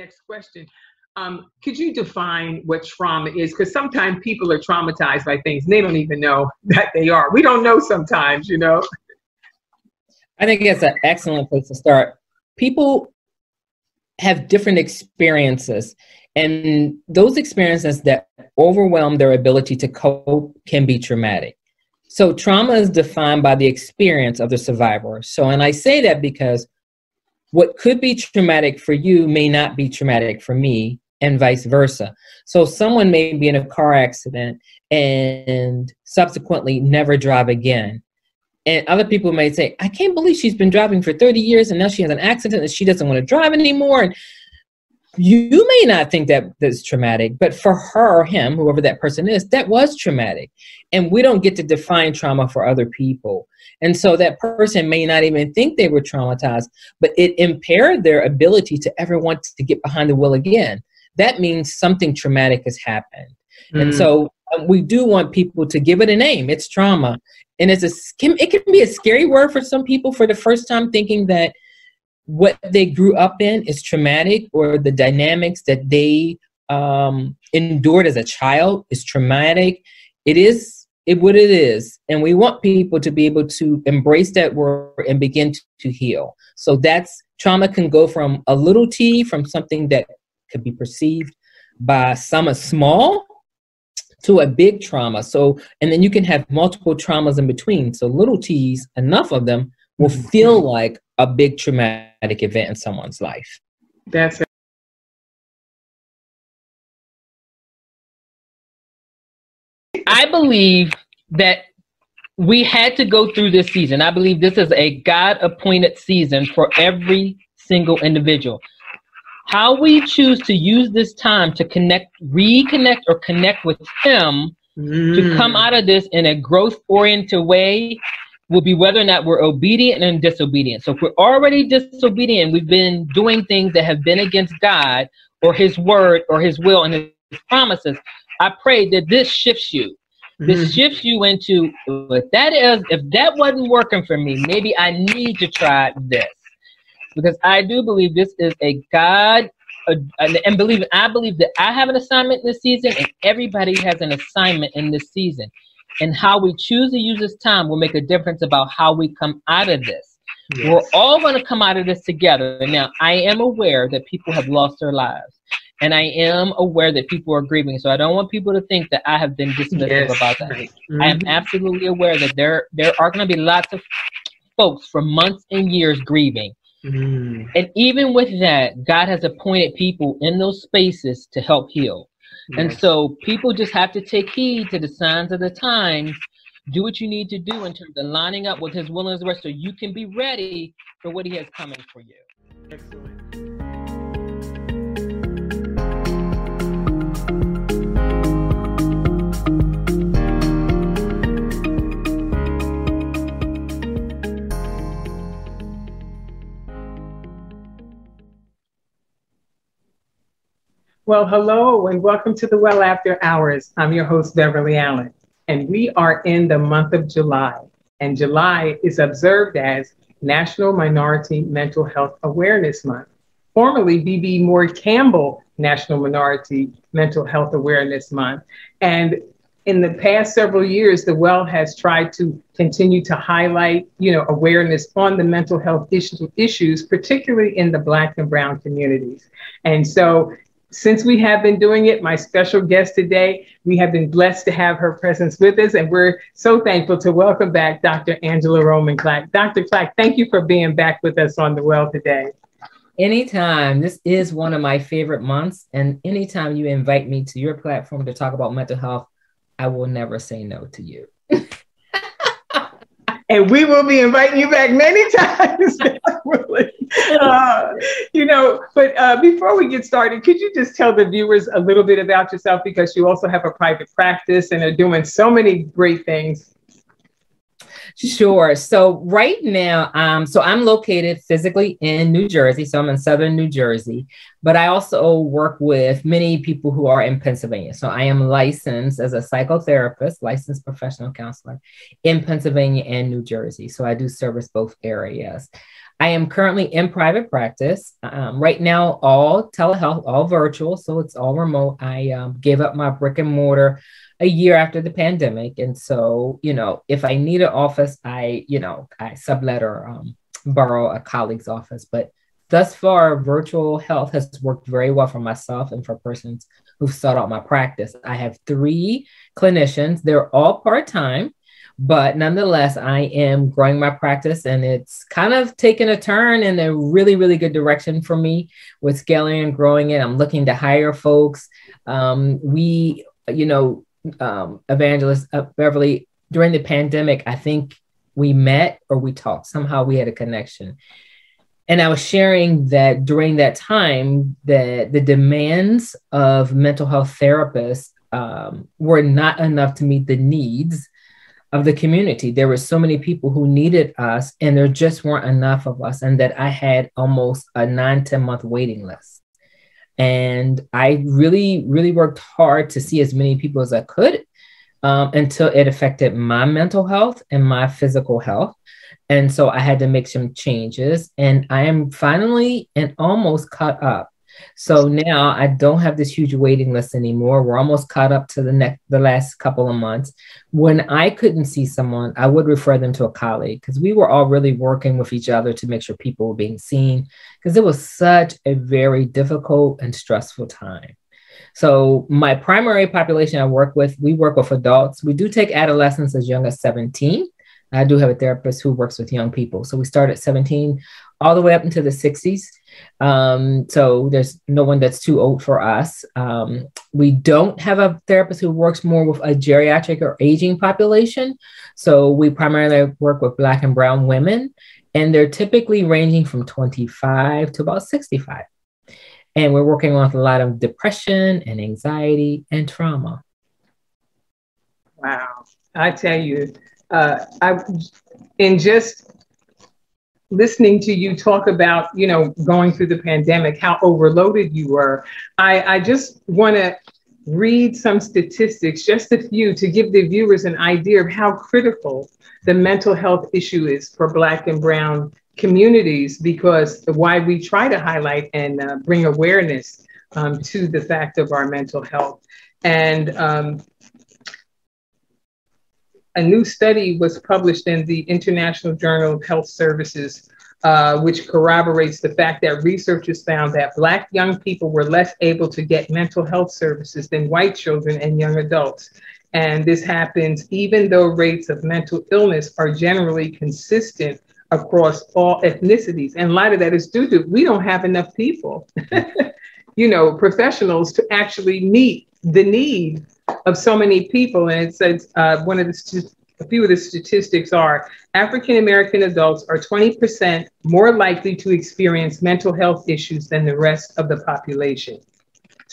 next question. Um, could you define what trauma is? Because sometimes people are traumatized by things they don't even know that they are. We don't know sometimes, you know. I think it's an excellent place to start. People have different experiences, and those experiences that overwhelm their ability to cope can be traumatic. So, trauma is defined by the experience of the survivor. So, and I say that because what could be traumatic for you may not be traumatic for me, and vice versa. So, someone may be in a car accident and subsequently never drive again. And other people may say, I can't believe she's been driving for 30 years and now she has an accident and she doesn't want to drive anymore. And you may not think that that's traumatic, but for her or him, whoever that person is, that was traumatic. And we don't get to define trauma for other people. And so that person may not even think they were traumatized, but it impaired their ability to ever want to get behind the wheel again. That means something traumatic has happened. Mm. And so um, we do want people to give it a name. It's trauma. And it's a, it can be a scary word for some people for the first time thinking that what they grew up in is traumatic or the dynamics that they um, endured as a child is traumatic. It is it what it is, and we want people to be able to embrace that word and begin to, to heal. So that's trauma can go from a little t, from something that could be perceived by some as small to a big trauma. So, and then you can have multiple traumas in between. So, little t's, enough of them will mm-hmm. feel like a big traumatic event in someone's life. That's it. I believe that we had to go through this season. I believe this is a God appointed season for every single individual. How we choose to use this time to connect, reconnect, or connect with Him mm. to come out of this in a growth oriented way will be whether or not we're obedient and disobedient. So if we're already disobedient, we've been doing things that have been against God or His word or His will and His promises. I pray that this shifts you. This mm-hmm. shifts you into if that is if that wasn't working for me, maybe I need to try this because I do believe this is a God and believe I believe that I have an assignment this season, and everybody has an assignment in this season and how we choose to use this time will make a difference about how we come out of this. Yes. We're all going to come out of this together. Now, I am aware that people have lost their lives. And I am aware that people are grieving. So I don't want people to think that I have been dismissive yes. about that. Mm-hmm. I am mm-hmm. absolutely aware that there, there are going to be lots of folks for months and years grieving. Mm. And even with that, God has appointed people in those spaces to help heal. And so people just have to take heed to the signs of the times. Do what you need to do in terms of lining up with his will and his way so you can be ready for what he has coming for you. Excellent. Well, hello and welcome to the Well After Hours. I'm your host, Beverly Allen, and we are in the month of July. And July is observed as National Minority Mental Health Awareness Month, formerly BeBe Moore Campbell National Minority Mental Health Awareness Month. And in the past several years, the Well has tried to continue to highlight, you know, awareness on the mental health issue, issues, particularly in the Black and Brown communities. And so since we have been doing it, my special guest today, we have been blessed to have her presence with us, and we're so thankful to welcome back Dr. Angela Roman Clack. Dr. Clack, thank you for being back with us on the Well today. Anytime. This is one of my favorite months, and anytime you invite me to your platform to talk about mental health, I will never say no to you. and we will be inviting you back many times. uh, you know, but uh, before we get started, could you just tell the viewers a little bit about yourself because you also have a private practice and are doing so many great things. Sure. So right now, um, so I'm located physically in New Jersey. So I'm in southern New Jersey, but I also work with many people who are in Pennsylvania. So I am licensed as a psychotherapist, licensed professional counselor in Pennsylvania and New Jersey. So I do service both areas. I am currently in private practice. Um, right now, all telehealth, all virtual, so it's all remote. I um, gave up my brick and mortar a year after the pandemic. And so, you know, if I need an office, I, you know, I sublet or um, borrow a colleague's office. But thus far, virtual health has worked very well for myself and for persons who've sought out my practice. I have three clinicians, they're all part time. But nonetheless, I am growing my practice and it's kind of taken a turn in a really, really good direction for me with scaling and growing it. I'm looking to hire folks. Um, we, you know, um, evangelist uh, Beverly during the pandemic. I think we met or we talked. Somehow we had a connection. And I was sharing that during that time, that the demands of mental health therapists um, were not enough to meet the needs of the community. There were so many people who needed us, and there just weren't enough of us, and that I had almost a nine, 10 month waiting list. And I really, really worked hard to see as many people as I could um, until it affected my mental health and my physical health. And so I had to make some changes. And I am finally and almost caught up so now I don't have this huge waiting list anymore. We're almost caught up to the next the last couple of months. When I couldn't see someone, I would refer them to a colleague because we were all really working with each other to make sure people were being seen because it was such a very difficult and stressful time. So my primary population I work with, we work with adults. We do take adolescents as young as 17. I do have a therapist who works with young people. So we start at 17 all the way up into the 60s. Um, so there's no one that's too old for us. Um, we don't have a therapist who works more with a geriatric or aging population. So we primarily work with Black and Brown women, and they're typically ranging from 25 to about 65. And we're working with a lot of depression and anxiety and trauma. Wow. I tell you, uh, I in just listening to you talk about, you know, going through the pandemic, how overloaded you were, I, I just want to read some statistics, just a few, to give the viewers an idea of how critical the mental health issue is for Black and Brown communities, because why we try to highlight and uh, bring awareness um, to the fact of our mental health. And um, a new study was published in the International Journal of Health Services, uh, which corroborates the fact that researchers found that Black young people were less able to get mental health services than white children and young adults. And this happens even though rates of mental illness are generally consistent across all ethnicities. And a lot of that is due to we don't have enough people, you know, professionals to actually meet the need of so many people. And it says uh, one of the a few of the statistics are African American adults are 20% more likely to experience mental health issues than the rest of the population.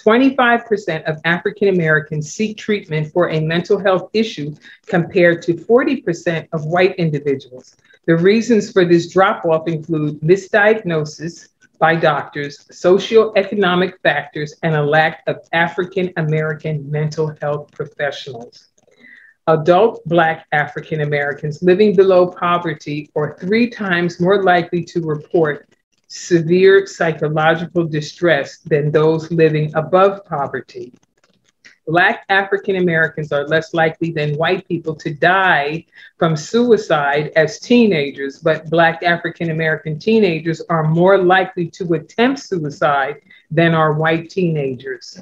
25% of African Americans seek treatment for a mental health issue compared to 40% of white individuals. The reasons for this drop off include misdiagnosis, by doctors, socioeconomic factors, and a lack of African American mental health professionals. Adult Black African Americans living below poverty are three times more likely to report severe psychological distress than those living above poverty. Black African Americans are less likely than white people to die from suicide as teenagers, but Black African American teenagers are more likely to attempt suicide than are white teenagers.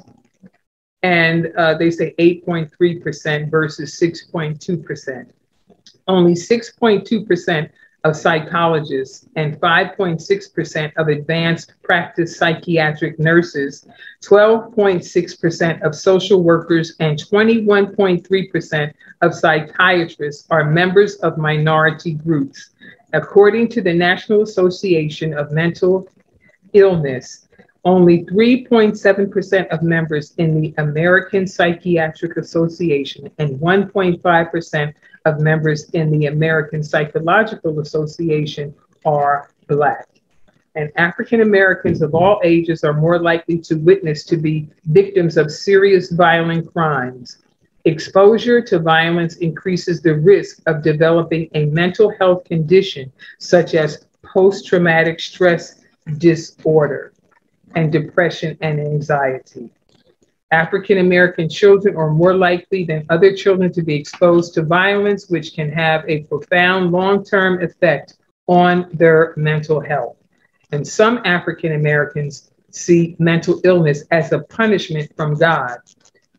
And uh, they say 8.3% versus 6.2%. Only 6.2% of psychologists and 5.6% of advanced practice psychiatric nurses, 12.6% of social workers, and 21.3% of psychiatrists are members of minority groups. According to the National Association of Mental Illness, only 3.7% of members in the American Psychiatric Association and 1.5% of members in the American Psychological Association are Black. And African Americans of all ages are more likely to witness to be victims of serious violent crimes. Exposure to violence increases the risk of developing a mental health condition such as post traumatic stress disorder and depression and anxiety. African American children are more likely than other children to be exposed to violence, which can have a profound long term effect on their mental health. And some African Americans see mental illness as a punishment from God.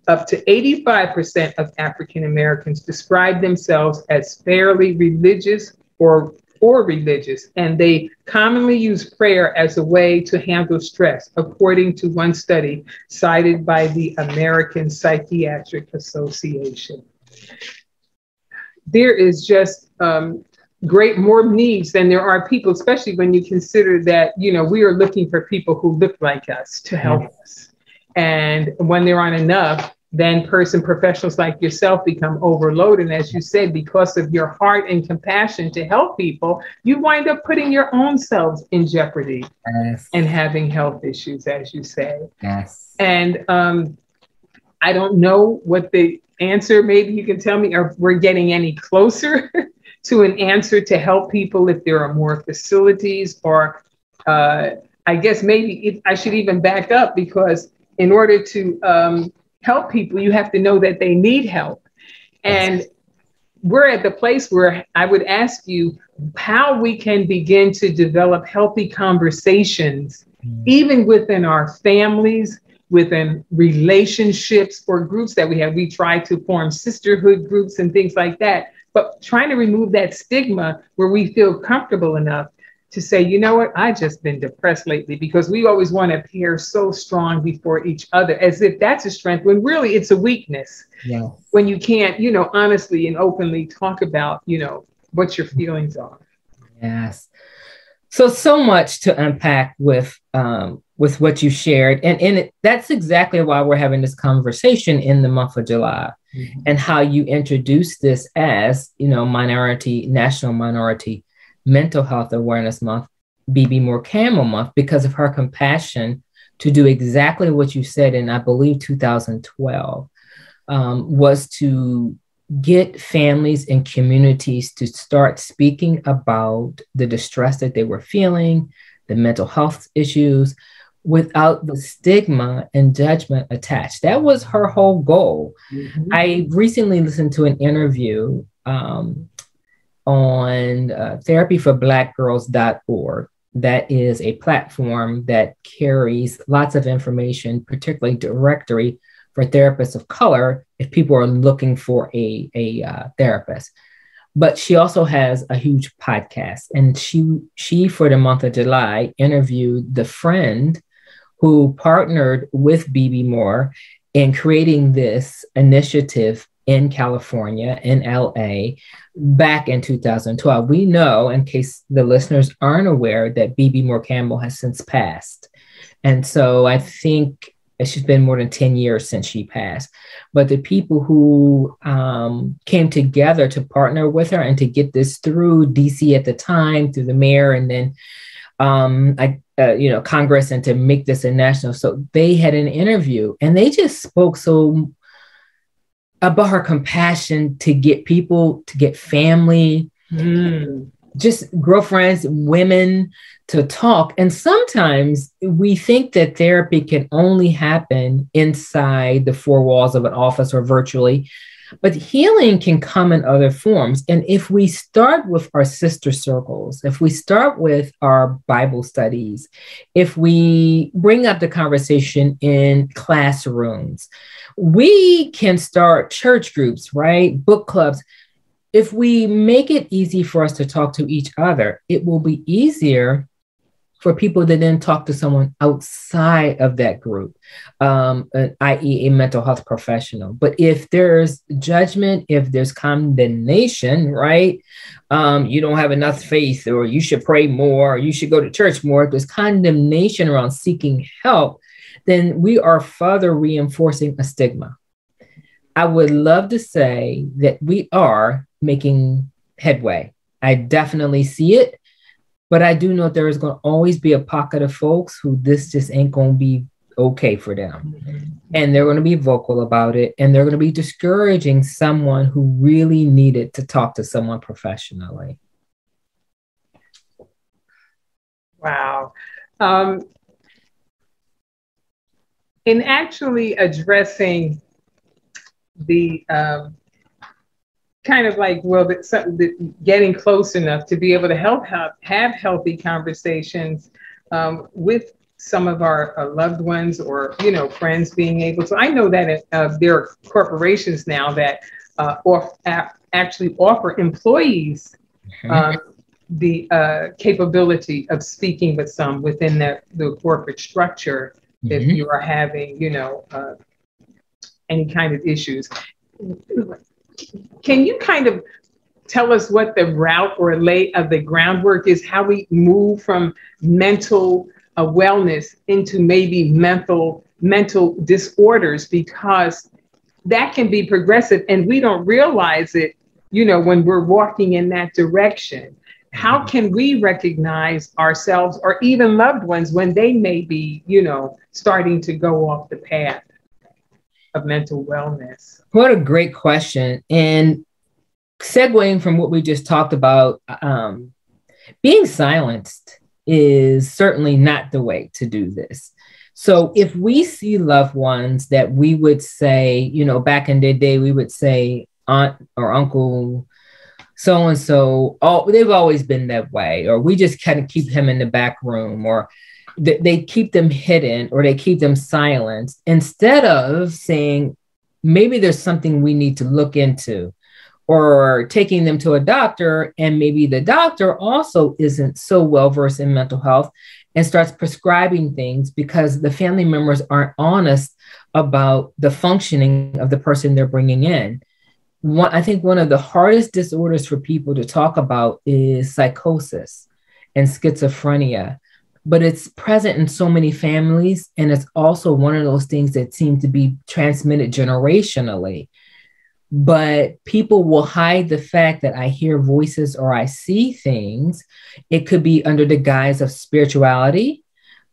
Up to 85% of African Americans describe themselves as fairly religious or or religious, and they commonly use prayer as a way to handle stress, according to one study cited by the American Psychiatric Association. There is just um, great more needs than there are people, especially when you consider that, you know, we are looking for people who look like us to help mm-hmm. us. And when there aren't enough, then person professionals like yourself become overloaded. And as you said, because of your heart and compassion to help people, you wind up putting your own selves in jeopardy yes. and having health issues, as you say. Yes. And um, I don't know what the answer, maybe you can tell me, or we're getting any closer to an answer to help people if there are more facilities, or uh, I guess maybe it, I should even back up because in order to um, help people, you have to know that they need help. And we're at the place where I would ask you how we can begin to develop healthy conversations, mm. even within our families, within relationships or groups that we have. We try to form sisterhood groups and things like that, but trying to remove that stigma where we feel comfortable enough to say, you know what, I just been depressed lately because we always want to appear so strong before each other as if that's a strength when really it's a weakness. Yeah. When you can't, you know, honestly and openly talk about, you know, what your feelings are. Yes. So so much to unpack with um, with what you shared, and and it, that's exactly why we're having this conversation in the month of July, mm-hmm. and how you introduce this as you know minority national minority Mental Health Awareness Month, BeBe Moore Campbell Month, because of her compassion to do exactly what you said in, I believe, 2012, um, was to get families and communities to start speaking about the distress that they were feeling, the mental health issues, without the stigma and judgment attached. That was her whole goal. Mm-hmm. I recently listened to an interview um, on uh, therapyforblackgirls.org. That is a platform that carries lots of information, particularly directory for therapists of color if people are looking for a, a uh, therapist. But she also has a huge podcast, and she she for the month of July interviewed the friend who partnered with BeBe Moore in creating this initiative in California, in LA, back in 2012. We know, in case the listeners aren't aware, that BeBe Moore Campbell has since passed. And so I think it's been more than 10 years since she passed. But the people who um, came together to partner with her and to get this through DC at the time, through the mayor, and then um, I, uh, you know, Congress, and to make this a national. So they had an interview, and they just spoke so about her compassion to get people, to get family, mm. just girlfriends, women to talk. And sometimes we think that therapy can only happen inside the four walls of an office or virtually. But healing can come in other forms. And if we start with our sister circles, if we start with our Bible studies, if we bring up the conversation in classrooms, we can start church groups, right? Book clubs. If we make it easy for us to talk to each other, it will be easier for people to then talk to someone outside of that group, um, i.e., a mental health professional. But if there's judgment, if there's condemnation, right? Um, you don't have enough faith, or you should pray more, or you should go to church more. If there's condemnation around seeking help, then we are further reinforcing a stigma. I would love to say that we are making headway. I definitely see it, but I do know there is going to always be a pocket of folks who this just ain't going to be okay for them. And they're going to be vocal about it and they're going to be discouraging someone who really needed to talk to someone professionally. Wow. Um, in actually addressing the um, kind of like well the, getting close enough to be able to help have, have healthy conversations um, with some of our uh, loved ones or you know friends being able to i know that uh, there are corporations now that uh, off, actually offer employees mm-hmm. um, the uh, capability of speaking with some within the, the corporate structure mm-hmm. if you are having you know uh, any kind of issues can you kind of tell us what the route or lay of the groundwork is how we move from mental a wellness into maybe mental mental disorders? Because that can be progressive and we don't realize it you know when we're walking in that direction. How mm-hmm. can we recognize ourselves or even loved ones when they may be you know starting to go off the path of mental wellness what a great question and segueing from what we just talked about um, being silenced is certainly not the way to do this. So if we see loved ones that we would say, you know, back in the day, we would say aunt or uncle, so and so, oh, they've always been that way, or we just kind of keep him in the back room, or they keep them hidden, or they keep them silenced, instead of saying, maybe there's something we need to look into or taking them to a doctor. And maybe the doctor also isn't so well versed in mental health and starts prescribing things because the family members aren't honest about the functioning of the person they're bringing in. One, i think one of the hardest disorders for people to talk about is psychosis and schizophrenia but it's present in so many families and it's also one of those things that seem to be transmitted generationally but people will hide the fact that I hear voices or I see things. It could be under the guise of spirituality.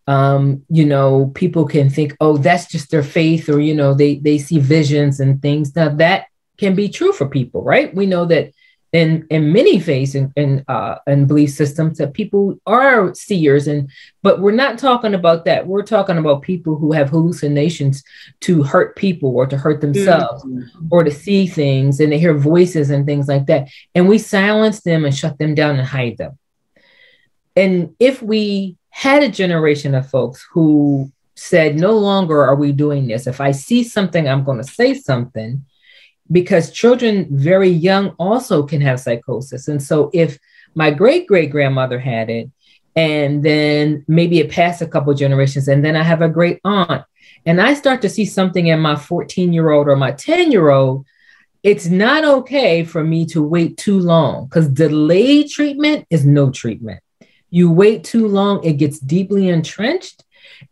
Um, you know, people can think, oh, that's just their faith, or you know, they they see visions and things. Now that can be true for people, right? We know that in in many faiths and and, uh, and belief systems that people are seers and but we're not talking about that. We're talking about people who have hallucinations to hurt people or to hurt themselves mm-hmm. or to see things and they hear voices and things like that. And we silence them and shut them down and hide them. And if we had a generation of folks who said no longer are we doing this. If i see something i'm going to say something because children very young also can have psychosis. And so if my great great grandmother had it, and then maybe it passed a couple generations, and then I have a great aunt, and I start to see something in my 14 year old or my 10 year old, it's not okay for me to wait too long because delayed treatment is no treatment. You wait too long, it gets deeply entrenched,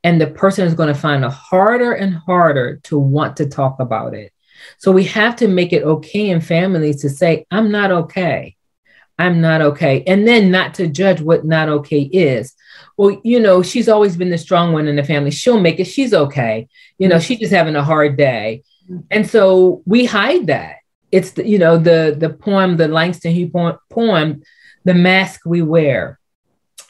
and the person is going to find it harder and harder to want to talk about it. So we have to make it okay in families to say, I'm not okay. I'm not okay. And then not to judge what not okay is. Well, you know, she's always been the strong one in the family. She'll make it. She's okay. You know, she's just having a hard day. And so we hide that. It's the, you know, the the poem, the Langston Hughes poem, the mask we wear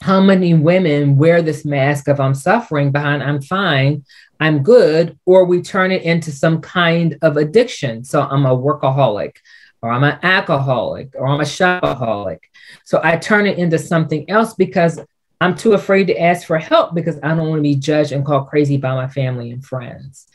how many women wear this mask of I'm suffering behind I'm fine, I'm good, or we turn it into some kind of addiction. So I'm a workaholic, or I'm an alcoholic, or I'm a shopaholic. So I turn it into something else because I'm too afraid to ask for help because I don't want to be judged and called crazy by my family and friends.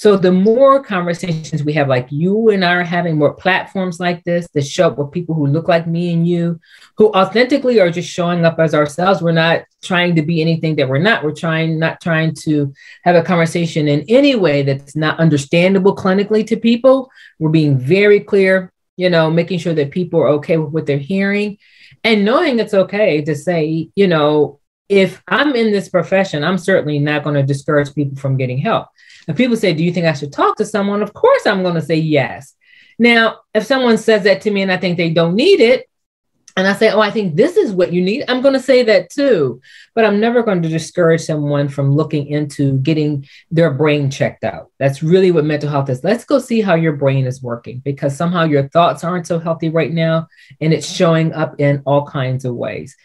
So the more conversations we have, like you and I are having more platforms like this that show up with people who look like me and you, who authentically are just showing up as ourselves. We're not trying to be anything that we're not. We're trying not trying to have a conversation in any way that's not understandable clinically to people. We're being very clear, you know, making sure that people are okay with what they're hearing and knowing it's okay to say, you know, if I'm in this profession, I'm certainly not going to discourage people from getting help. And people say, Do you think I should talk to someone? Of course, I'm going to say yes. Now, if someone says that to me and I think they don't need it, and I say, Oh, I think this is what you need, I'm going to say that too. But I'm never going to discourage someone from looking into getting their brain checked out. That's really what mental health is. Let's go see how your brain is working because somehow your thoughts aren't so healthy right now and it's showing up in all kinds of ways.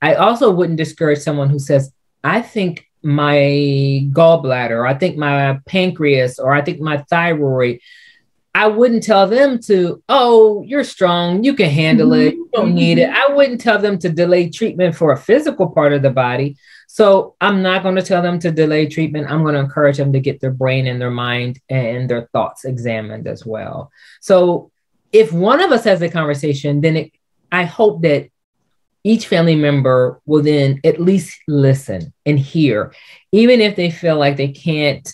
I also wouldn't discourage someone who says, I think my gallbladder, or I think my pancreas, or I think my thyroid I wouldn't tell them to, oh, you're strong, you can handle it, you don't mm-hmm. need it. Mm-hmm. I wouldn't tell them to delay treatment for a physical part of the body. So I'm not going to tell them to delay treatment. I'm going to encourage them to get their brain and their mind and their thoughts examined as well. So if one of us has a conversation, then it, I hope that each family member will then at least listen and hear, even if they feel like they can't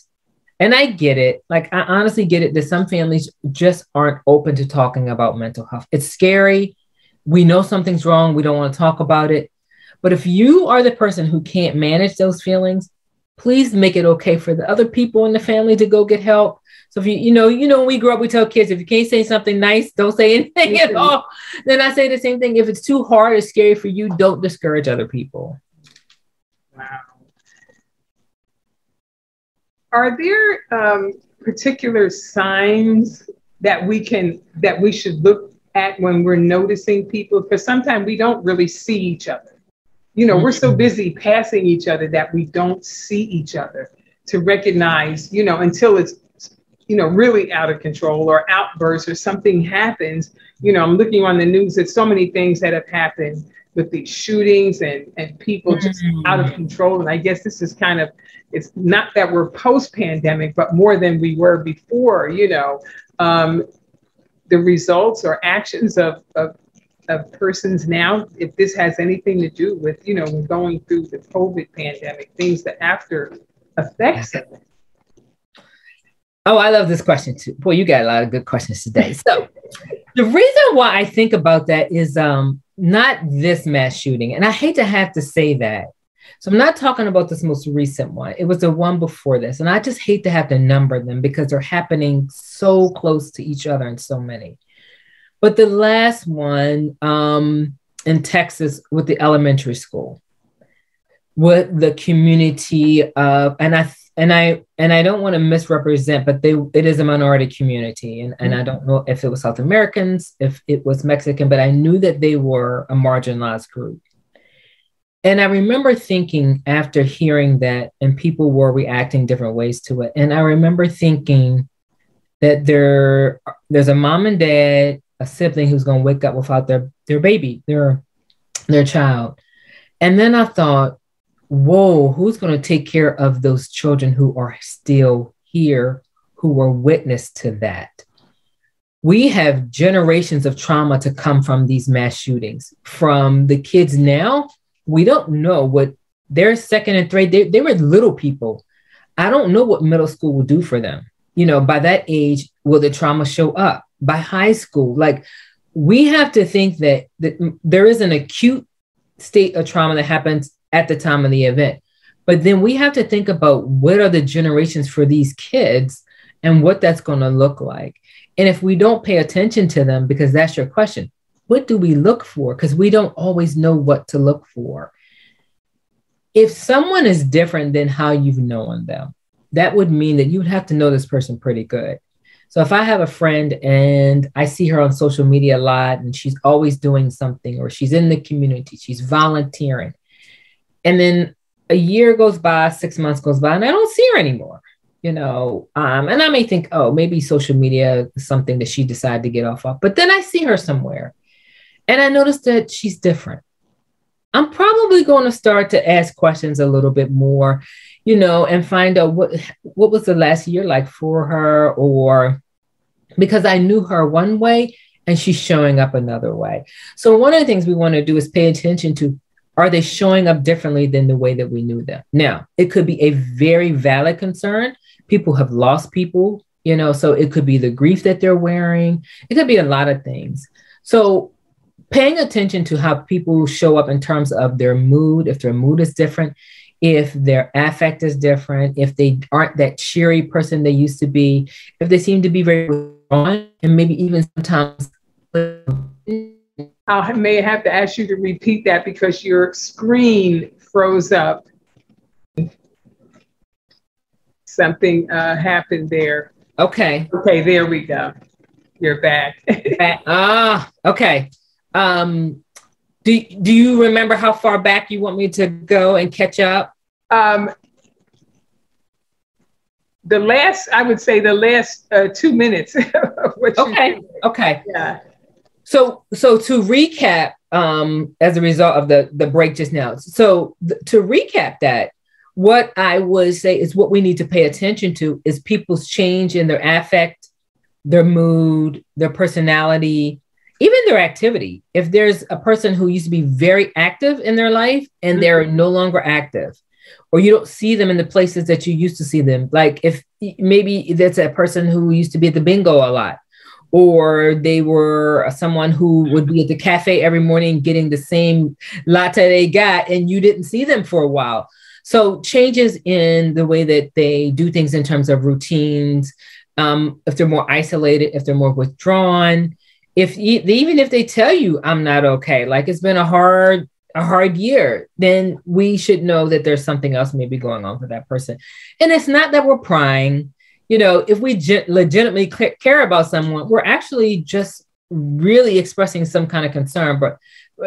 and I get it. Like, I honestly get it that some families just aren't open to talking about mental health. It's scary. We know something's wrong. We don't want to talk about it. But if you are the person who can't manage those feelings, please make it okay for the other people in the family to go get help. So if you, you know, you know, when we grow up, we tell kids if you can't say something nice, don't say anything mm-hmm. at all. Then I say the same thing. If it's too hard or scary for you, don't discourage other people. Wow. Are there um, particular signs that we can that we should look at when we're noticing people? Because sometimes we don't really see each other. You know, mm-hmm. we're so mm-hmm. busy passing each other that we don't see each other to recognize. You know, until it's you know really out of control or outbursts or something happens. You know, I'm looking on the news. There's so many things that have happened with these shootings and, and people just mm-hmm. out of control. And I guess this is kind of, it's not that we're post pandemic, but more than we were before, you know, um, the results or actions of, of, of persons now, if this has anything to do with, you know, going through the COVID pandemic, things that after effects of it. Oh, I love this question too. Boy, you got a lot of good questions today. So the reason why I think about that is um, not this mass shooting. And I hate to have to say that. So I'm not talking about this most recent one. It was the one before this. And I just hate to have to number them because they're happening so close to each other and so many. But the last one um, in Texas with the elementary school, with the community of, and I and I and I don't want to misrepresent, but they it is a minority community, and, and mm-hmm. I don't know if it was South Americans, if it was Mexican, but I knew that they were a marginalized group. And I remember thinking after hearing that, and people were reacting different ways to it. And I remember thinking that there there's a mom and dad, a sibling who's going to wake up without their their baby, their their child. And then I thought, whoa, who's going to take care of those children who are still here, who were witness to that? We have generations of trauma to come from these mass shootings. From the kids now, we don't know what their second and third, they, they were little people. I don't know what middle school will do for them. You know, by that age, will the trauma show up? By high school, like we have to think that, that there is an acute state of trauma that happens at the time of the event. But then we have to think about what are the generations for these kids and what that's going to look like. And if we don't pay attention to them, because that's your question, what do we look for? Because we don't always know what to look for. If someone is different than how you've known them, that would mean that you would have to know this person pretty good. So if I have a friend and I see her on social media a lot and she's always doing something or she's in the community, she's volunteering, and then a year goes by, six months goes by, and I don't see her anymore. You know, um, and I may think, oh, maybe social media is something that she decided to get off of. But then I see her somewhere, and I notice that she's different. I'm probably going to start to ask questions a little bit more, you know, and find out what what was the last year like for her, or because I knew her one way and she's showing up another way. So one of the things we want to do is pay attention to are they showing up differently than the way that we knew them? Now, it could be a very valid concern. People have lost people, you know, so it could be the grief that they're wearing. It could be a lot of things. So, paying attention to how people show up in terms of their mood, if their mood is different, if their affect is different, if they aren't that cheery person they used to be, if they seem to be very withdrawn and maybe even sometimes. I may have to ask you to repeat that because your screen froze up. Something uh, happened there. Okay. Okay, there we go. You're back. ah, okay. Um, do, do you remember how far back you want me to go and catch up? Um, the last, I would say, the last uh, two minutes. okay. Okay. Yeah. So, so to recap, um, as a result of the the break just now. So, th- to recap that, what I would say is what we need to pay attention to is people's change in their affect, their mood, their personality, even their activity. If there's a person who used to be very active in their life and mm-hmm. they're no longer active, or you don't see them in the places that you used to see them. Like if maybe that's a person who used to be at the bingo a lot, or they were someone who would be at the cafe every morning getting the same latte they got, and you didn't see them for a while. So changes in the way that they do things in terms of routines, um, if they're more isolated, if they're more withdrawn, if even if they tell you I'm not okay, like it's been a hard a hard year, then we should know that there's something else maybe going on for that person. And it's not that we're prying. You know, if we ge- legitimately care about someone, we're actually just really expressing some kind of concern. But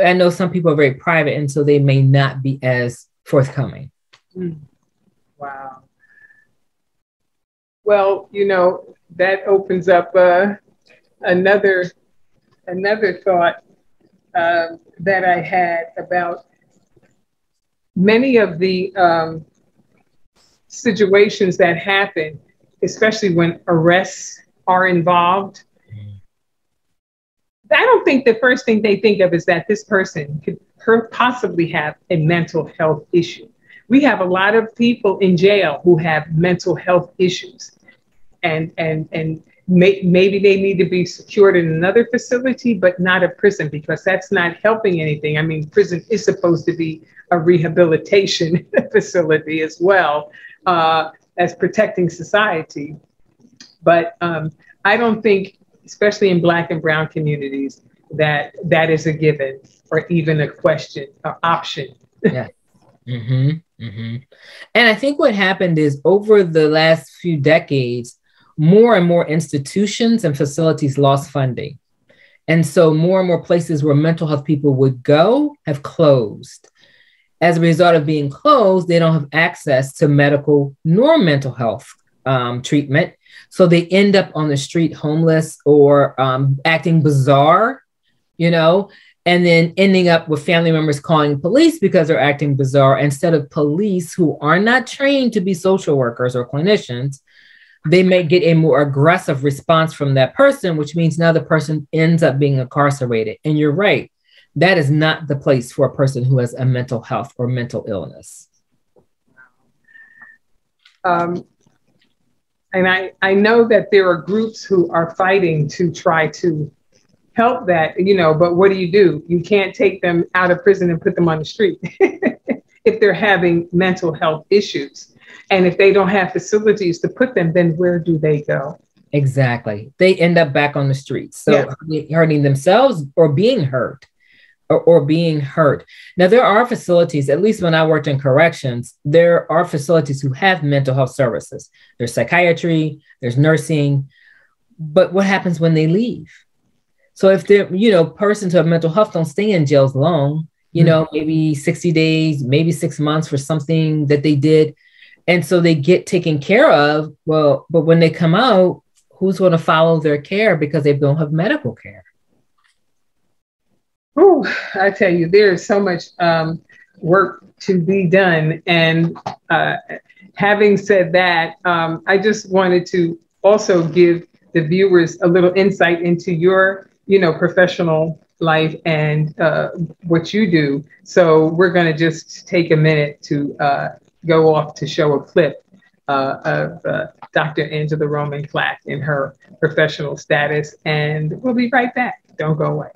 I know some people are very private, and so they may not be as forthcoming. Mm. Wow. Well, you know, that opens up uh, another another thought um, that I had about many of the um, situations that happen, especially when arrests are involved. I don't think the first thing they think of is that this person could possibly have a mental health issue. We have a lot of people in jail who have mental health issues. And, and, and may, maybe they need to be secured in another facility, but not a prison because that's not helping anything. I mean, prison is supposed to be a rehabilitation facility as well uh, as protecting society. But um, I don't think, especially in Black and Brown communities, that that is a given or even a question or option. yeah. Mm-hmm, mm-hmm. And I think what happened is over the last few decades, more and more institutions and facilities lost funding. And so more and more places where mental health people would go have closed. As a result of being closed, they don't have access to medical nor mental health um, treatment. So they end up on the street homeless or um, acting bizarre, you know, and then ending up with family members calling police because they're acting bizarre instead of police who are not trained to be social workers or clinicians they may get a more aggressive response from that person, which means now the person ends up being incarcerated. And you're right, that is not the place for a person who has a mental health or mental illness. Um, and I, I know that there are groups who are fighting to try to help that, you know, but what do you do? You can't take them out of prison and put them on the street if they're having mental health issues. And if they don't have facilities to put them, then where do they go? Exactly. They end up back on the streets. So yeah. hurting themselves or being hurt or, or being hurt. Now, there are facilities, at least when I worked in corrections, there are facilities who have mental health services. There's psychiatry, there's nursing. But what happens when they leave? So if they're, you know, persons who have mental health don't stay in jails long, you mm-hmm. know, maybe 60 days, maybe six months for something that they did and so they get taken care of well but when they come out who's going to follow their care because they don't have medical care oh i tell you there's so much um, work to be done and uh, having said that um, i just wanted to also give the viewers a little insight into your you know professional life and uh, what you do so we're going to just take a minute to uh, go off to show a clip uh, of uh, Dr. Angela Roman Clack in her professional status, and we'll be right back. Don't go away.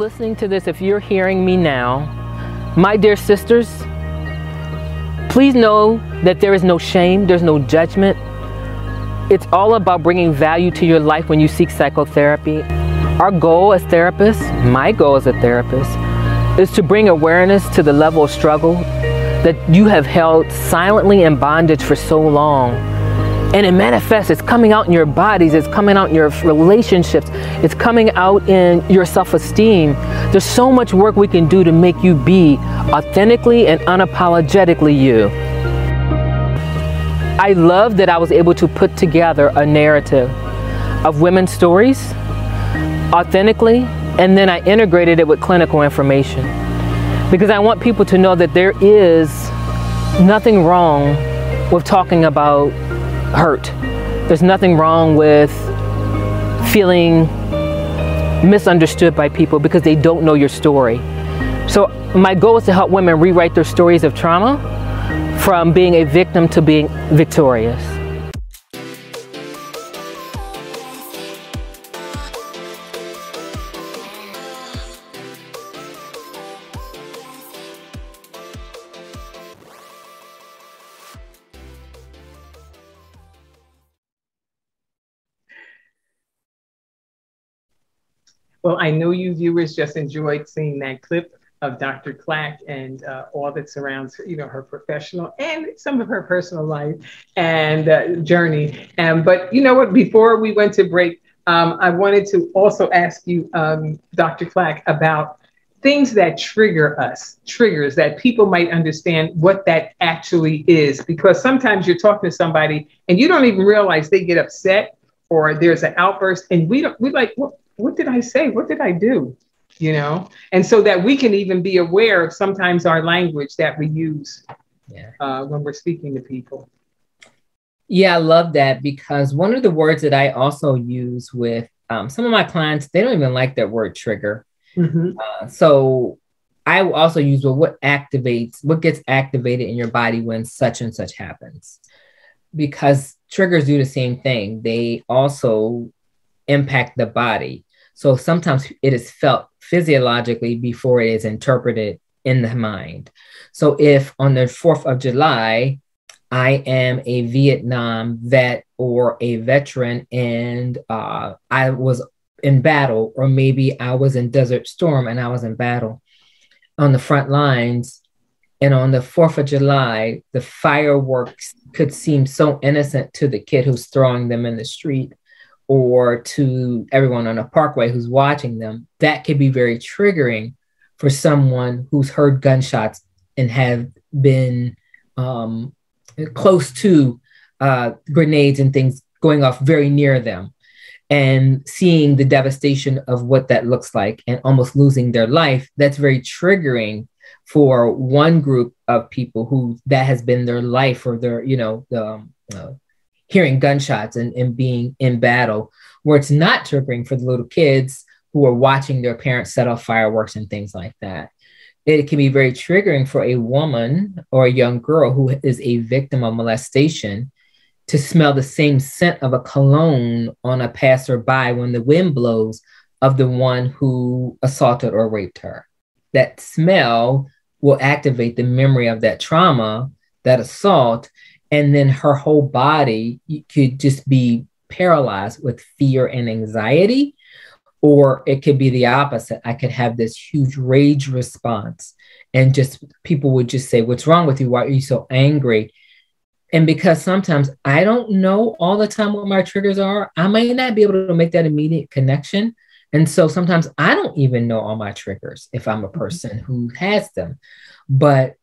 Listening to this, if you're hearing me now, my dear sisters, please know that there is no shame, there's no judgment. It's all about bringing value to your life when you seek psychotherapy. Our goal as therapists, my goal as a therapist, is to bring awareness to the level of struggle that you have held silently in bondage for so long. And it manifests, it's coming out in your bodies, it's coming out in your relationships, it's coming out in your self esteem. There's so much work we can do to make you be authentically and unapologetically you. I love that I was able to put together a narrative of women's stories authentically, and then I integrated it with clinical information because I want people to know that there is nothing wrong with talking about hurt. There's nothing wrong with feeling misunderstood by people because they don't know your story. So, my goal is to help women rewrite their stories of trauma from being a victim to being victorious. Well, I know you viewers just enjoyed seeing that clip of Dr. Clack and uh, all that surrounds, you know, her professional and some of her personal life and uh, journey. Um, but you know what? Before we went to break, um, I wanted to also ask you, um, Dr. Clack, about things that trigger us, triggers that people might understand what that actually is. Because sometimes you're talking to somebody and you don't even realize they get upset or there's an outburst, and we don't. We like, what, what did I say? What did I do? You know, and so that we can even be aware of sometimes our language that we use yeah. uh, when we're speaking to people. Yeah, I love that because one of the words that I also use with um, some of my clients, they don't even like that word trigger. Mm-hmm. Uh, so I also use well, what activates, what gets activated in your body when such and such happens, because triggers do the same thing. They also impact the body. So sometimes it is felt physiologically before it is interpreted in the mind. So if on the 4th of July, I am a Vietnam vet or a veteran and uh, I was in battle, or maybe I was in Desert Storm and I was in battle on the front lines. And on the 4th of July, the fireworks could seem so innocent to the kid who's throwing them in the street or to everyone on a parkway who's watching them, that could be very triggering for someone who's heard gunshots and have been um, close to uh, grenades and things going off very near them and seeing the devastation of what that looks like and almost losing their life that's very triggering for one group of people who that has been their life or their you know the um, uh, hearing gunshots and, and being in battle, where it's not triggering for the little kids who are watching their parents set off fireworks and things like that. It can be very triggering for a woman or a young girl who is a victim of molestation to smell the same scent of a cologne on a passerby when the wind blows of the one who assaulted or raped her. That smell will activate the memory of that trauma, that assault, and then her whole body could just be paralyzed with fear and anxiety or it could be the opposite. I could have this huge rage response. And just people would just say what's wrong with you? Why are you so angry? And because sometimes i don't know all the time what my triggers are i may not be able to make that immediate connection. And so sometimes i don't even know all my triggers if i'm a mm-hmm. person who has them. But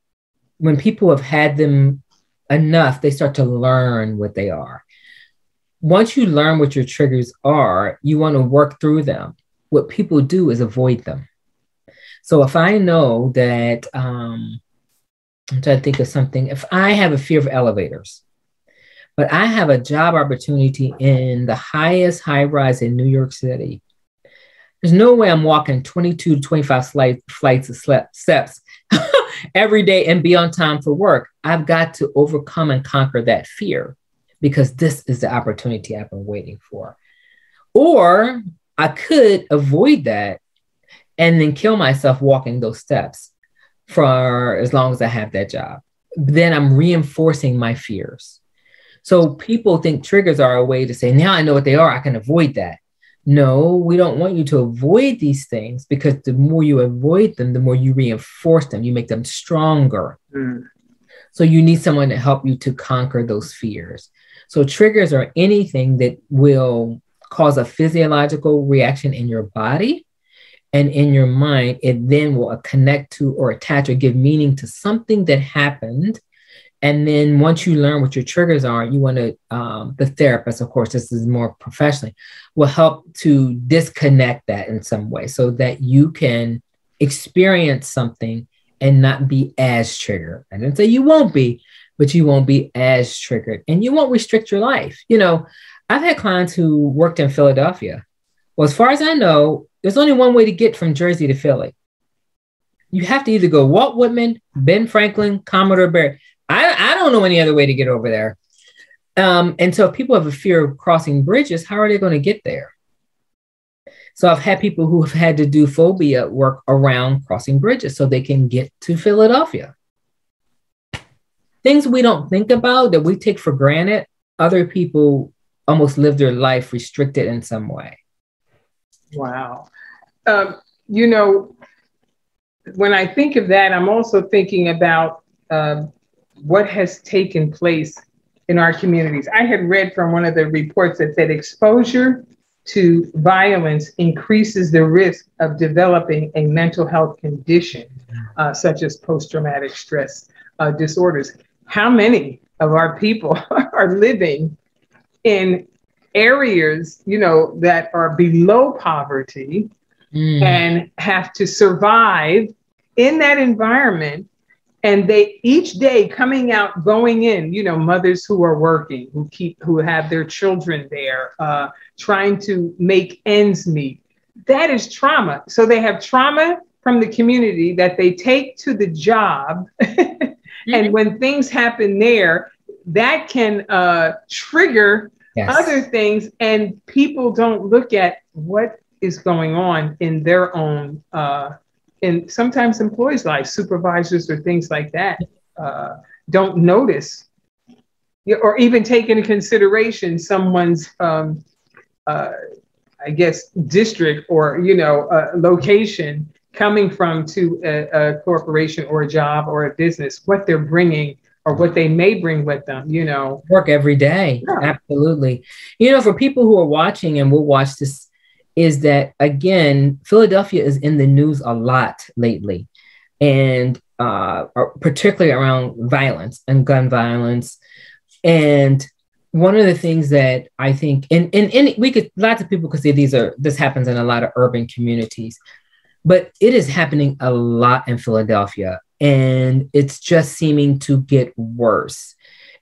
when people have had them enough, they start to learn what they are. Once you learn what your triggers are, you want to work through them. What people do is avoid them. So if I know that, um, I'm trying to think of something, if I have a fear of elevators, but I have a job opportunity in the highest high rise in New York City. There's no way I'm walking 22 to 25 flights of steps every day and be on time for work. I've got to overcome and conquer that fear because this is the opportunity I've been waiting for. Or I could avoid that and then kill myself walking those steps for as long as I have that job. Then I'm reinforcing my fears. So people think triggers are a way to say, now I know what they are, I can avoid that. No, we don't want you to avoid these things because the more you avoid them, the more you reinforce them, you make them stronger. Mm. So you need someone to help you to conquer those fears. So triggers are anything that will cause a physiological reaction in your body and in your mind. It then will connect to or attach or give meaning to something that happened and then once you learn what your triggers are, you want to, um, the therapist, of course, this is more professionally, will help to disconnect that in some way so that you can experience something and not be as triggered. I didn't say you won't be, but you won't be as triggered and you won't restrict your life. You know, I've had clients who worked in Philadelphia. Well, as far as I know, there's only one way to get from Jersey to Philly. You have to either go Walt Whitman, Ben Franklin, Commodore Barry. I, I don't know any other way to get over there. Um, and so if people have a fear of crossing bridges, how are they going to get there? So I've had people who have had to do phobia work around crossing bridges so they can get to Philadelphia. Things we don't think about that we take for granted, other people almost live their life restricted in some way. Wow. Um, you know, when I think of that, I'm also thinking about um, what has taken place in our communities. I had read from one of the reports that said exposure to violence increases the risk of developing a mental health condition, uh, such as post traumatic stress uh, disorders. How many of our people are living in areas, you know, that are below poverty mm. and have to survive in that environment and they each day coming out going in you know mothers who are working who keep who have their children there uh, trying to make ends meet that is trauma so they have trauma from the community that they take to the job mm-hmm. and when things happen there that can uh, trigger yes. other things and people don't look at what is going on in their own uh, in sometimes employees' like supervisors or things like that, uh, don't notice or even take into consideration someone's, um, uh, I guess, district or you know uh, location coming from to a, a, corporation or a job or a business, what they're bringing or what they may bring with them. You know, work every day. Yeah. Absolutely. You know, for people who are watching and will watch this is that again, Philadelphia is in the news a lot lately, and uh, particularly around violence and gun violence. And one of the things that I think, and, and, and we could, lots of people could say these are, this happens in a lot of urban communities, but it is happening a lot in Philadelphia. And it's just seeming to get worse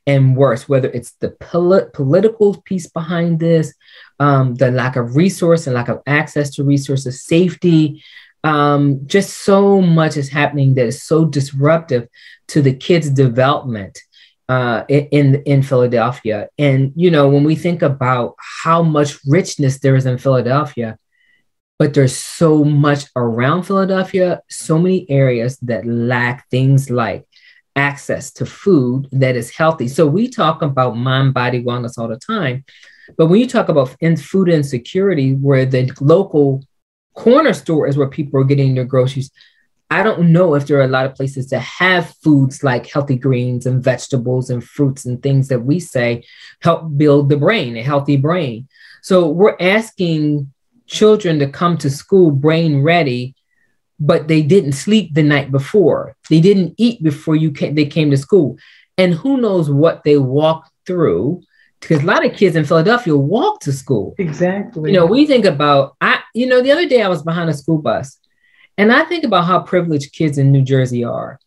and worse, whether it's the pol- political piece behind this, um, the lack of resource and lack of access to resources, safety. Um, just so much is happening that is so disruptive to the kids' development uh, in in Philadelphia. And you know, when we think about how much richness there is in Philadelphia, but there's so much around Philadelphia, so many areas that lack things like access to food that is healthy. So we talk about mind body wellness all the time. But when you talk about in food insecurity, where the local corner store is where people are getting their groceries, I don't know if there are a lot of places that have foods like healthy greens and vegetables and fruits and things that we say help build the brain, a healthy brain. So we're asking children to come to school brain ready, but they didn't sleep the night before. They didn't eat before you came, they came to school. And who knows what they walked through because a lot of kids in Philadelphia walk to school. Exactly. You know, we think about I, you know, the other day I was behind a school bus and I think about how privileged kids in New Jersey are.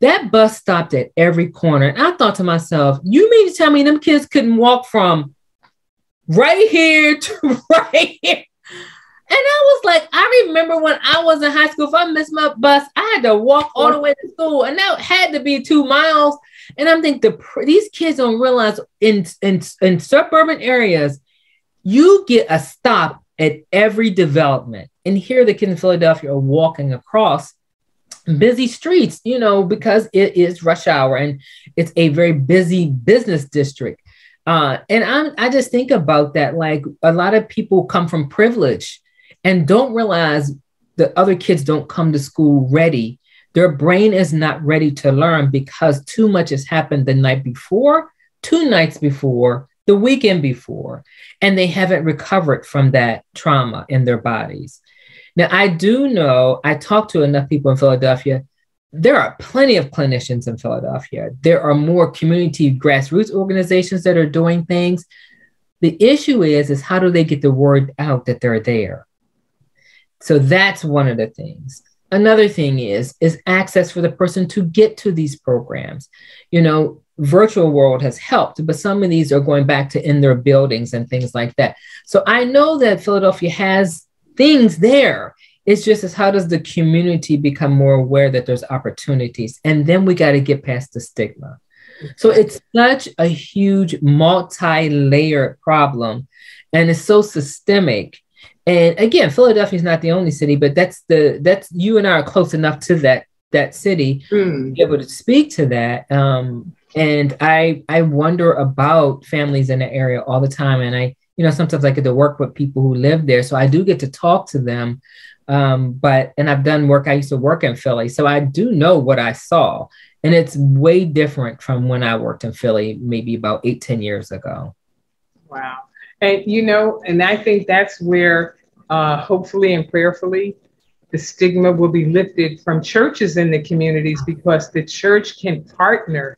That bus stopped at every corner. And I thought to myself, you mean to tell me them kids couldn't walk from right here to right here? And I was like, I remember when I was in high school, if I missed my bus, I had to walk all the way to school, and that had to be two miles. And I'm thinking the these kids don't realize in in in suburban areas, you get a stop at every development. And here the kids in Philadelphia are walking across busy streets, you know, because it is rush hour and it's a very busy business district. Uh, and I'm, I just think about that. Like a lot of people come from privilege and don't realize the other kids don't come to school ready. Their brain is not ready to learn because too much has happened the night before, two nights before, the weekend before, and they haven't recovered from that trauma in their bodies. Now, I do know, I talked to enough people in Philadelphia. There are plenty of clinicians in Philadelphia. There are more community grassroots organizations that are doing things. The issue is, is how do they get the word out that they're there? So that's one of the things. Another thing is is access for the person to get to these programs. You know, virtual world has helped, but some of these are going back to in their buildings and things like that. So I know that Philadelphia has things there. It's just as how does the community become more aware that there's opportunities? And then we got to get past the stigma. So it's such a huge multi-layered problem and it's so systemic. And again, Philadelphia is not the only city, but that's the that's you and I are close enough to that that city mm. to be able to speak to that. Um, and I I wonder about families in the area all the time, and I you know sometimes I get to work with people who live there, so I do get to talk to them. Um, but and I've done work. I used to work in Philly, so I do know what I saw, and it's way different from when I worked in Philly, maybe about eight ten years ago. Wow, and you know, and I think that's where uh, hopefully and prayerfully the stigma will be lifted from churches in the communities because the church can partner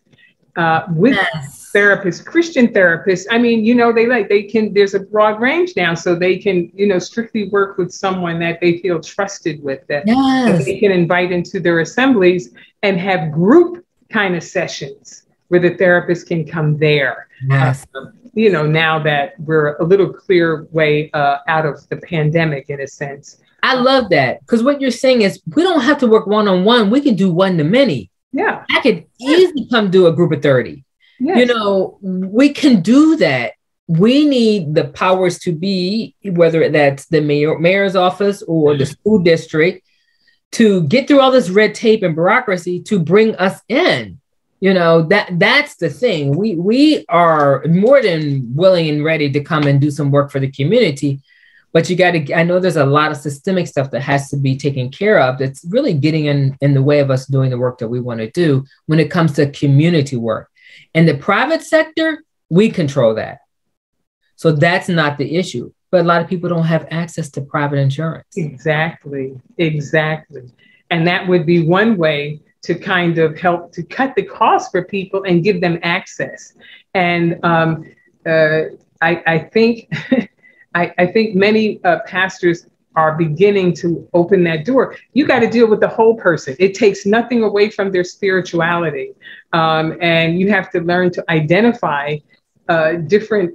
uh, with yes. therapists, Christian therapists. I mean, you know, they like they can. There's a broad range now, so they can, you know, strictly work with someone that they feel trusted with that, yes. that they can invite into their assemblies and have group kind of sessions where the therapist can come there. Yes. Uh, you know, now that we're a little clear way uh, out of the pandemic in a sense. I love that because what you're saying is we don't have to work one on one. We can do one to many. Yeah. I could easily come do a group of 30. Yes. You know, we can do that. We need the powers to be, whether that's the mayor, mayor's office or the school district, to get through all this red tape and bureaucracy to bring us in. You know, that that's the thing. We we are more than willing and ready to come and do some work for the community but you got to i know there's a lot of systemic stuff that has to be taken care of that's really getting in in the way of us doing the work that we want to do when it comes to community work. In the private sector we control that. So that's not the issue but a lot of people don't have access to private insurance. Exactly exactly. And that would be one way to kind of help to cut the cost for people and give them access and um, uh, I, I think I, I think many uh, pastors are beginning to open that door. You got to deal with the whole person. It takes nothing away from their spirituality. Um, and you have to learn to identify uh, different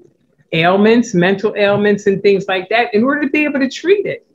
ailments, mental ailments, and things like that in order to be able to treat it.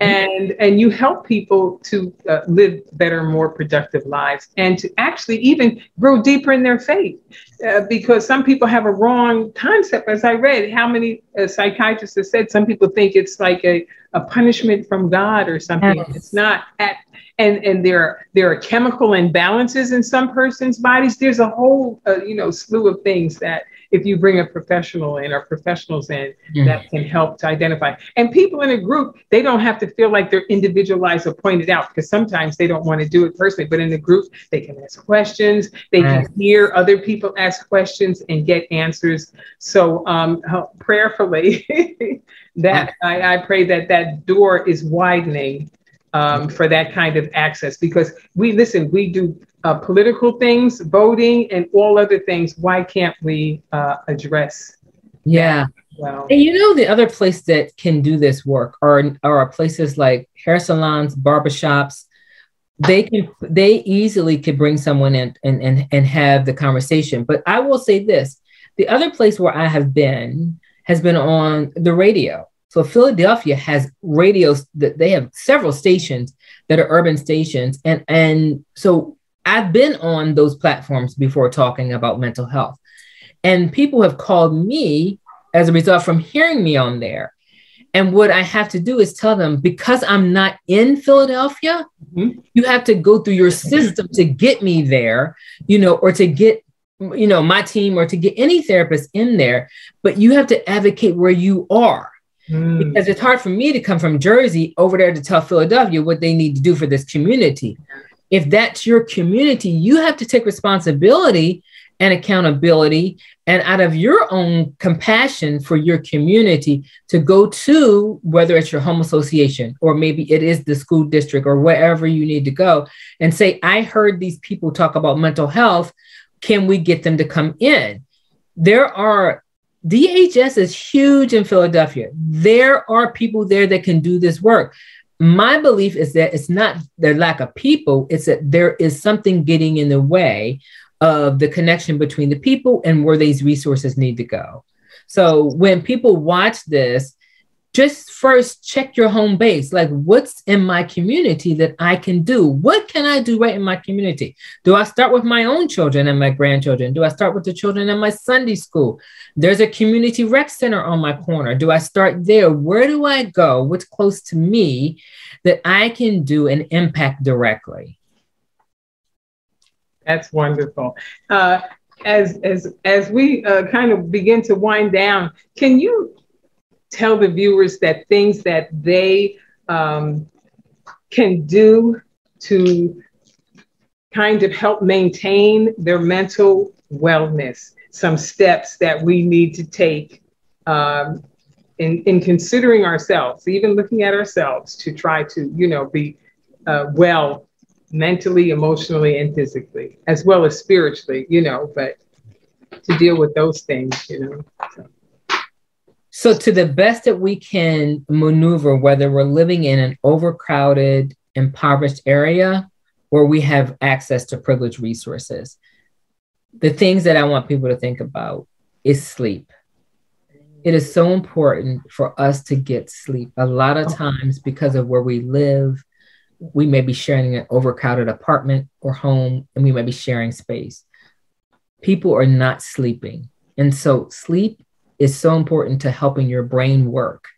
And and you help people to uh, live better more productive lives and to actually even grow deeper in their faith. Uh, because some people have a wrong concept. As i read how many uh, psychiatrists have said some people think it's like a, a punishment from god or something. Yes. it's not at, and and there are, there are chemical imbalances in some person's bodies. There's a whole uh, you know slew of things that if you bring a professional in or professionals in mm. that can help to identify. And people in a group, they don't have to feel like they're individualized or pointed out because sometimes they don't want to do it personally. But in the group, they can ask questions, they can hear other people ask questions and get answers. So um, prayerfully, that I, I pray that that door is widening um, for that kind of access because we listen we do uh, political things, voting, and all other things. Why can't we uh, address? Yeah. Well, and you know the other place that can do this work are are places like hair salons, barbershops. They can they easily could bring someone in and, and and have the conversation. But I will say this: the other place where I have been has been on the radio. So Philadelphia has radios that they have several stations that are urban stations, and and so I've been on those platforms before talking about mental health. And people have called me as a result from hearing me on there. And what I have to do is tell them because I'm not in Philadelphia, mm-hmm. you have to go through your system to get me there, you know, or to get you know my team or to get any therapist in there but you have to advocate where you are mm. because it's hard for me to come from jersey over there to tell philadelphia what they need to do for this community. If that's your community you have to take responsibility and accountability and out of your own compassion for your community to go to whether it's your home association or maybe it is the school district or wherever you need to go and say i heard these people talk about mental health. Can we get them to come in? There are DHS is huge in Philadelphia. There are people there that can do this work. My belief is that it's not their lack of people, it's that there is something getting in the way of the connection between the people and where these resources need to go. So when people watch this, just first check your home base. Like, what's in my community that I can do? What can I do right in my community? Do I start with my own children and my grandchildren? Do I start with the children in my Sunday school? There's a community rec center on my corner. Do I start there? Where do I go? What's close to me that I can do an impact directly? That's wonderful. Uh, as as as we uh, kind of begin to wind down, can you tell the viewers that things that they um, can do to kind of help maintain their mental wellness? Some steps that we need to take um, in in considering ourselves, even looking at ourselves, to try to you know be uh, well mentally, emotionally, and physically, as well as spiritually, you know, but to deal with those things, you know. So. So, to the best that we can maneuver, whether we're living in an overcrowded, impoverished area or we have access to privileged resources, the things that I want people to think about is sleep. It is so important for us to get sleep. A lot of times, because of where we live, we may be sharing an overcrowded apartment or home, and we may be sharing space. People are not sleeping. And so, sleep is so important to helping your brain work.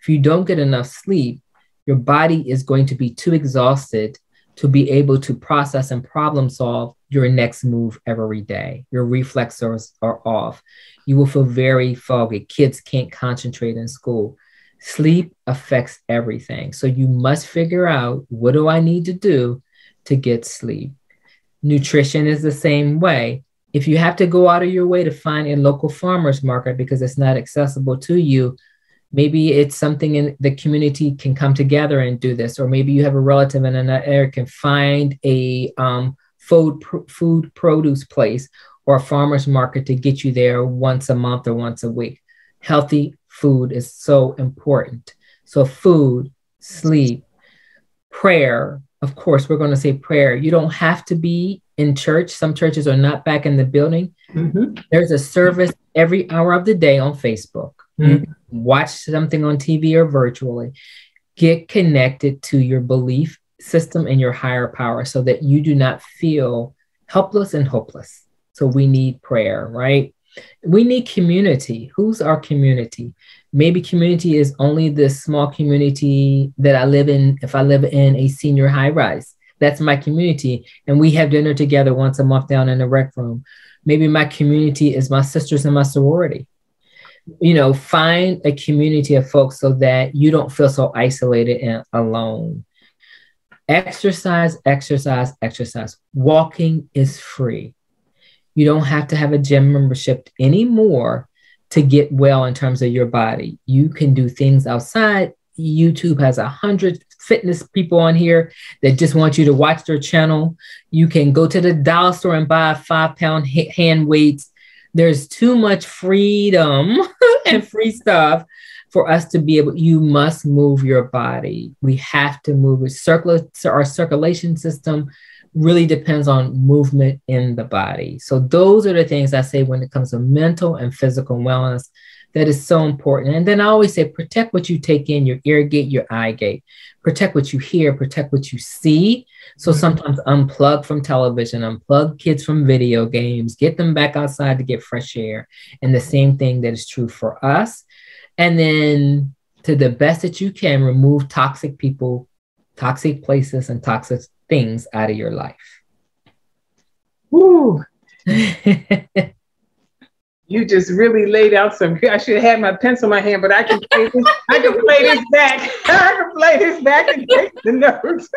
If you don't get enough sleep, your body is going to be too exhausted to be able to process and problem solve your next move every day. Your reflexes are off. You will feel very foggy. Kids can't concentrate in school. Sleep affects everything. So you must figure out what do I need to do to get sleep. Nutrition is the same way. If you have to go out of your way to find a local farmer's market because it's not accessible to you, maybe it's something in the community can come together and do this, or maybe you have a relative in another area can find a um, food food produce place or a farmer's market to get you there once a month or once a week. Healthy food is so important. So, food, sleep, prayer. Of course, we're going to say prayer. You don't have to be in church. Some churches are not back in the building. Mm-hmm. There's a service every hour of the day on Facebook. Mm-hmm. Watch something on TV or virtually. Get connected to your belief system and your higher power so that you do not feel helpless and hopeless. So we need prayer, right? We need community. Who's our community? Maybe community is only this small community that I live in. If I live in a senior high rise, that's my community. And we have dinner together once a month down in the rec room. Maybe my community is my sisters in my sorority. You know, find a community of folks so that you don't feel so isolated and alone. Exercise, exercise, exercise. Walking is free. You don't have to have a gym membership anymore to get well in terms of your body. You can do things outside. YouTube has a hundred fitness people on here that just want you to watch their channel. You can go to the dollar store and buy five pound hand weights. There's too much freedom and free stuff for us to be able. You must move your body. We have to move it. Our circulation system really depends on movement in the body. So those are the things I say when it comes to mental and physical wellness that is so important. And then I always say protect what you take in, your ear gate, your eye gate. Protect what you hear, protect what you see. So mm-hmm. sometimes unplug from television, unplug kids from video games, get them back outside to get fresh air. And the same thing that is true for us. And then to the best that you can remove toxic people, toxic places, and toxic things out of your life. Woo. you just really laid out some. I should have had my pencil in my hand, but I can play this. I can play this back. I can play this back and take the notes.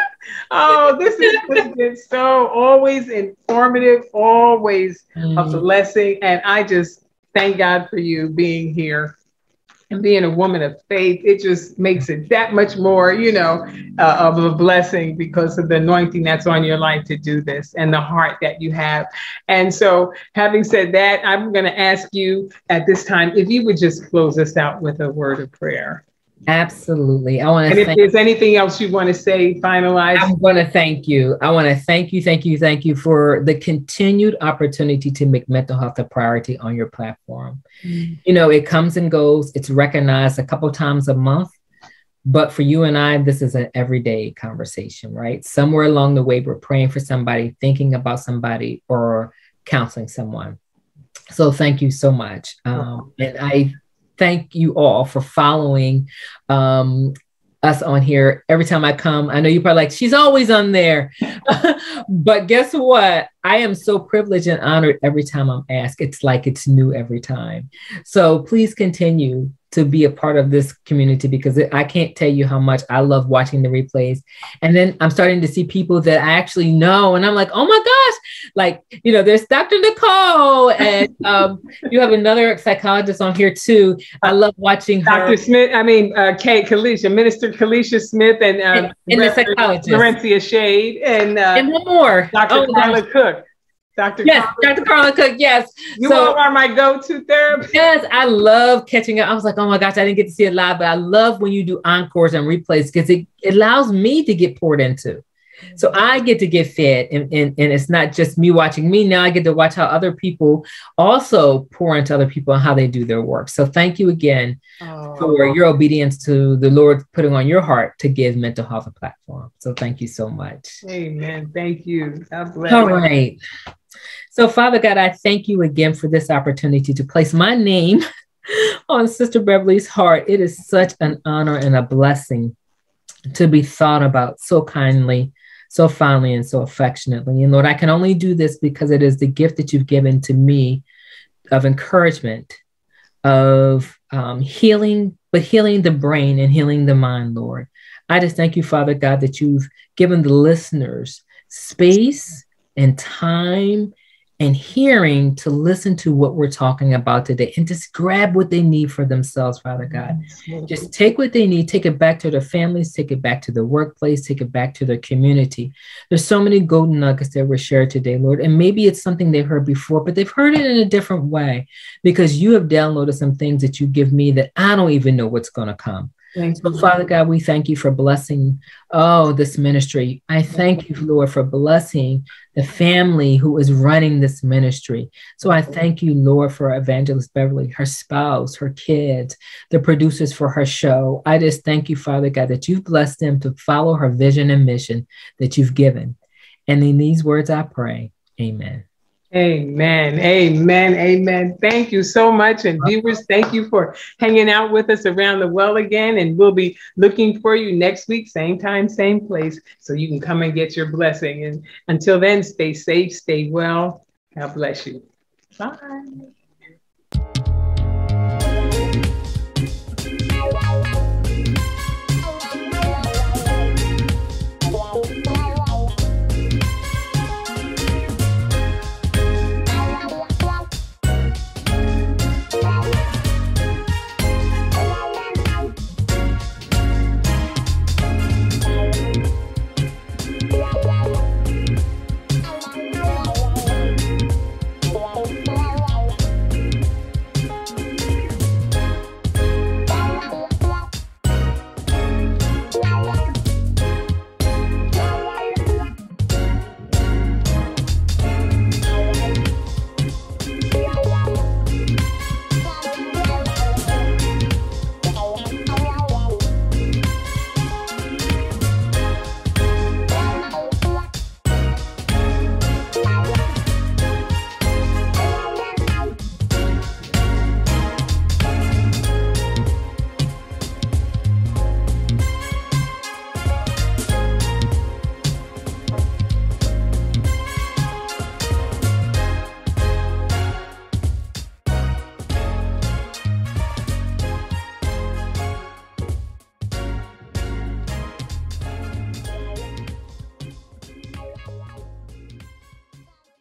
oh, this been so always informative, always mm. a blessing, and I just thank God for you being here and being a woman of faith, it just makes it that much more, you know, uh, of a blessing because of the anointing that's on your life to do this and the heart that you have. And so, having said that, I'm going to ask you at this time if you would just close us out with a word of prayer. Absolutely. I want to. And if thank- there's anything else you want to say, finalize. I'm going to thank you. I want to thank you, thank you, thank you for the continued opportunity to make mental health a priority on your platform. Mm-hmm. You know, it comes and goes. It's recognized a couple times a month, but for you and I, this is an everyday conversation, right? Somewhere along the way, we're praying for somebody, thinking about somebody, or counseling someone. So thank you so much. Um, and I thank you all for following um, us on here every time I come. I know you're probably like, she's always on there. but guess what? I am so privileged and honored every time I'm asked. It's like it's new every time. So please continue to be a part of this community because I can't tell you how much I love watching the replays. And then I'm starting to see people that I actually know, and I'm like, oh my gosh, like, you know, there's Dr. Nicole, and um, you have another psychologist on here too. I love watching Dr. Her. Smith, I mean, uh, Kate Kalisha, Minister Kalisha Smith, and, um, and, and the psychologist, Florencia Shade, and, uh, and one more, Dr. Oh, Carla Cook. Dr. Yes, Carla. Dr. Carla Cook. Yes. You so, all are my go-to therapist. Yes, I love catching up. I was like, oh my gosh, I didn't get to see it live, but I love when you do encores and replays because it, it allows me to get poured into. So I get to get fed, and, and, and it's not just me watching me. Now I get to watch how other people also pour into other people and how they do their work. So thank you again oh. for your obedience to the Lord putting on your heart to give mental health a platform. So thank you so much. Amen. Thank you. God bless. All right. So, Father God, I thank you again for this opportunity to place my name on Sister Beverly's heart. It is such an honor and a blessing to be thought about so kindly so fondly and so affectionately. And Lord, I can only do this because it is the gift that you've given to me of encouragement, of um, healing, but healing the brain and healing the mind, Lord. I just thank you, Father God, that you've given the listeners space and time and hearing to listen to what we're talking about today and just grab what they need for themselves, Father God. Just take what they need, take it back to their families, take it back to the workplace, take it back to their community. There's so many golden nuggets that were shared today, Lord. And maybe it's something they've heard before, but they've heard it in a different way because you have downloaded some things that you give me that I don't even know what's going to come. So, Father God, we thank you for blessing, oh, this ministry. I thank you, Lord, for blessing the family who is running this ministry. So I thank you, Lord, for Evangelist Beverly, her spouse, her kids, the producers for her show. I just thank you, Father God, that you've blessed them to follow her vision and mission that you've given. And in these words I pray, amen. Amen. Amen. Amen. Thank you so much. And viewers, thank you for hanging out with us around the well again. And we'll be looking for you next week, same time, same place, so you can come and get your blessing. And until then, stay safe, stay well. God bless you. Bye.